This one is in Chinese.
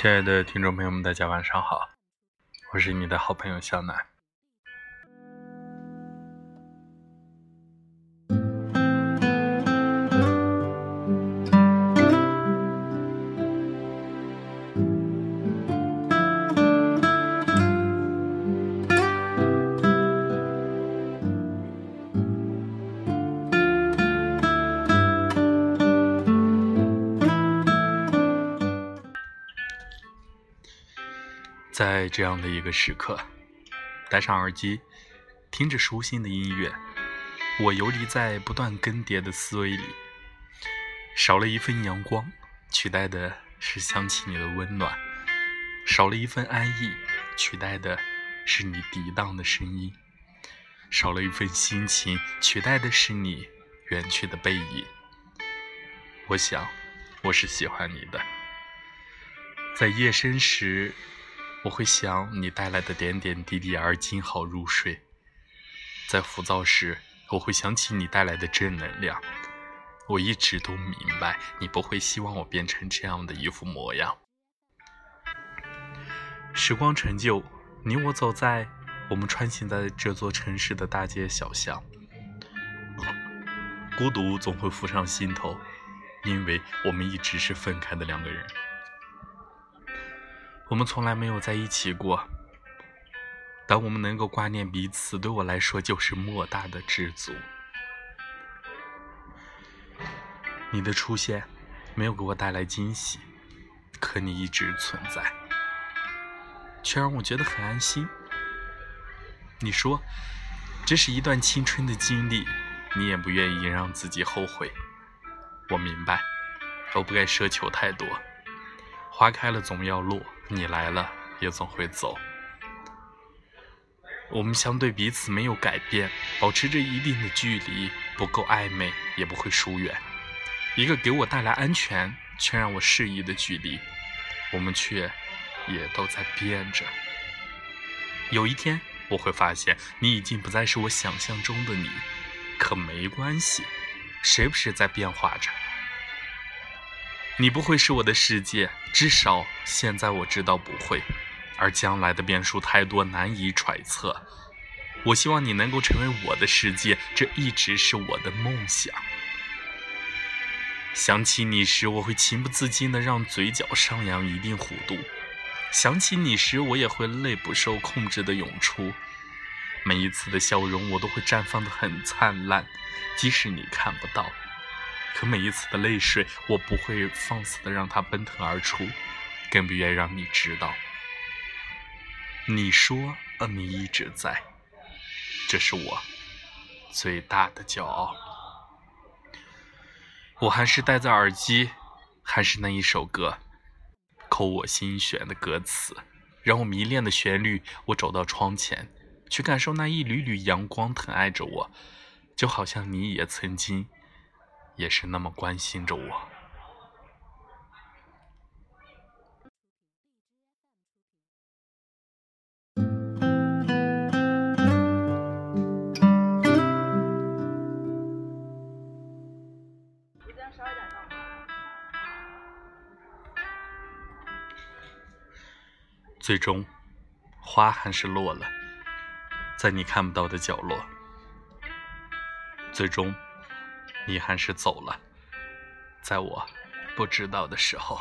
亲爱的听众朋友们，大家晚上好，我是你的好朋友小南。在这样的一个时刻，戴上耳机，听着熟悉的音乐，我游离在不断更迭的思维里。少了一份阳光，取代的是想起你的温暖；少了一份安逸，取代的是你涤荡的声音；少了一份心情，取代的是你远去的背影。我想，我是喜欢你的，在夜深时。我会想你带来的点点滴滴而今好入睡，在浮躁时，我会想起你带来的正能量。我一直都明白，你不会希望我变成这样的一副模样。时光陈旧，你我走在我们穿行在这座城市的大街小巷，孤独总会浮上心头，因为我们一直是分开的两个人。我们从来没有在一起过，但我们能够挂念彼此，对我来说就是莫大的知足。你的出现没有给我带来惊喜，可你一直存在，却让我觉得很安心。你说这是一段青春的经历，你也不愿意让自己后悔。我明白，我不该奢求太多。花开了总要落，你来了也总会走。我们相对彼此没有改变，保持着一定的距离，不够暧昧也不会疏远。一个给我带来安全却让我适宜的距离，我们却也都在变着。有一天我会发现，你已经不再是我想象中的你，可没关系，谁不是在变化着？你不会是我的世界，至少现在我知道不会，而将来的变数太多，难以揣测。我希望你能够成为我的世界，这一直是我的梦想。想起你时，我会情不自禁地让嘴角上扬一定弧度；想起你时，我也会泪不受控制地涌出。每一次的笑容，我都会绽放得很灿烂，即使你看不到。可每一次的泪水，我不会放肆的让它奔腾而出，更不愿让你知道。你说，呃，你一直在，这是我最大的骄傲。我还是戴在耳机，还是那一首歌，扣我心弦的歌词，让我迷恋的旋律。我走到窗前，去感受那一缕缕阳光疼爱着我，就好像你也曾经。也是那么关心着我。最终，花还是落了，在你看不到的角落。最终。你还是走了，在我不知道的时候。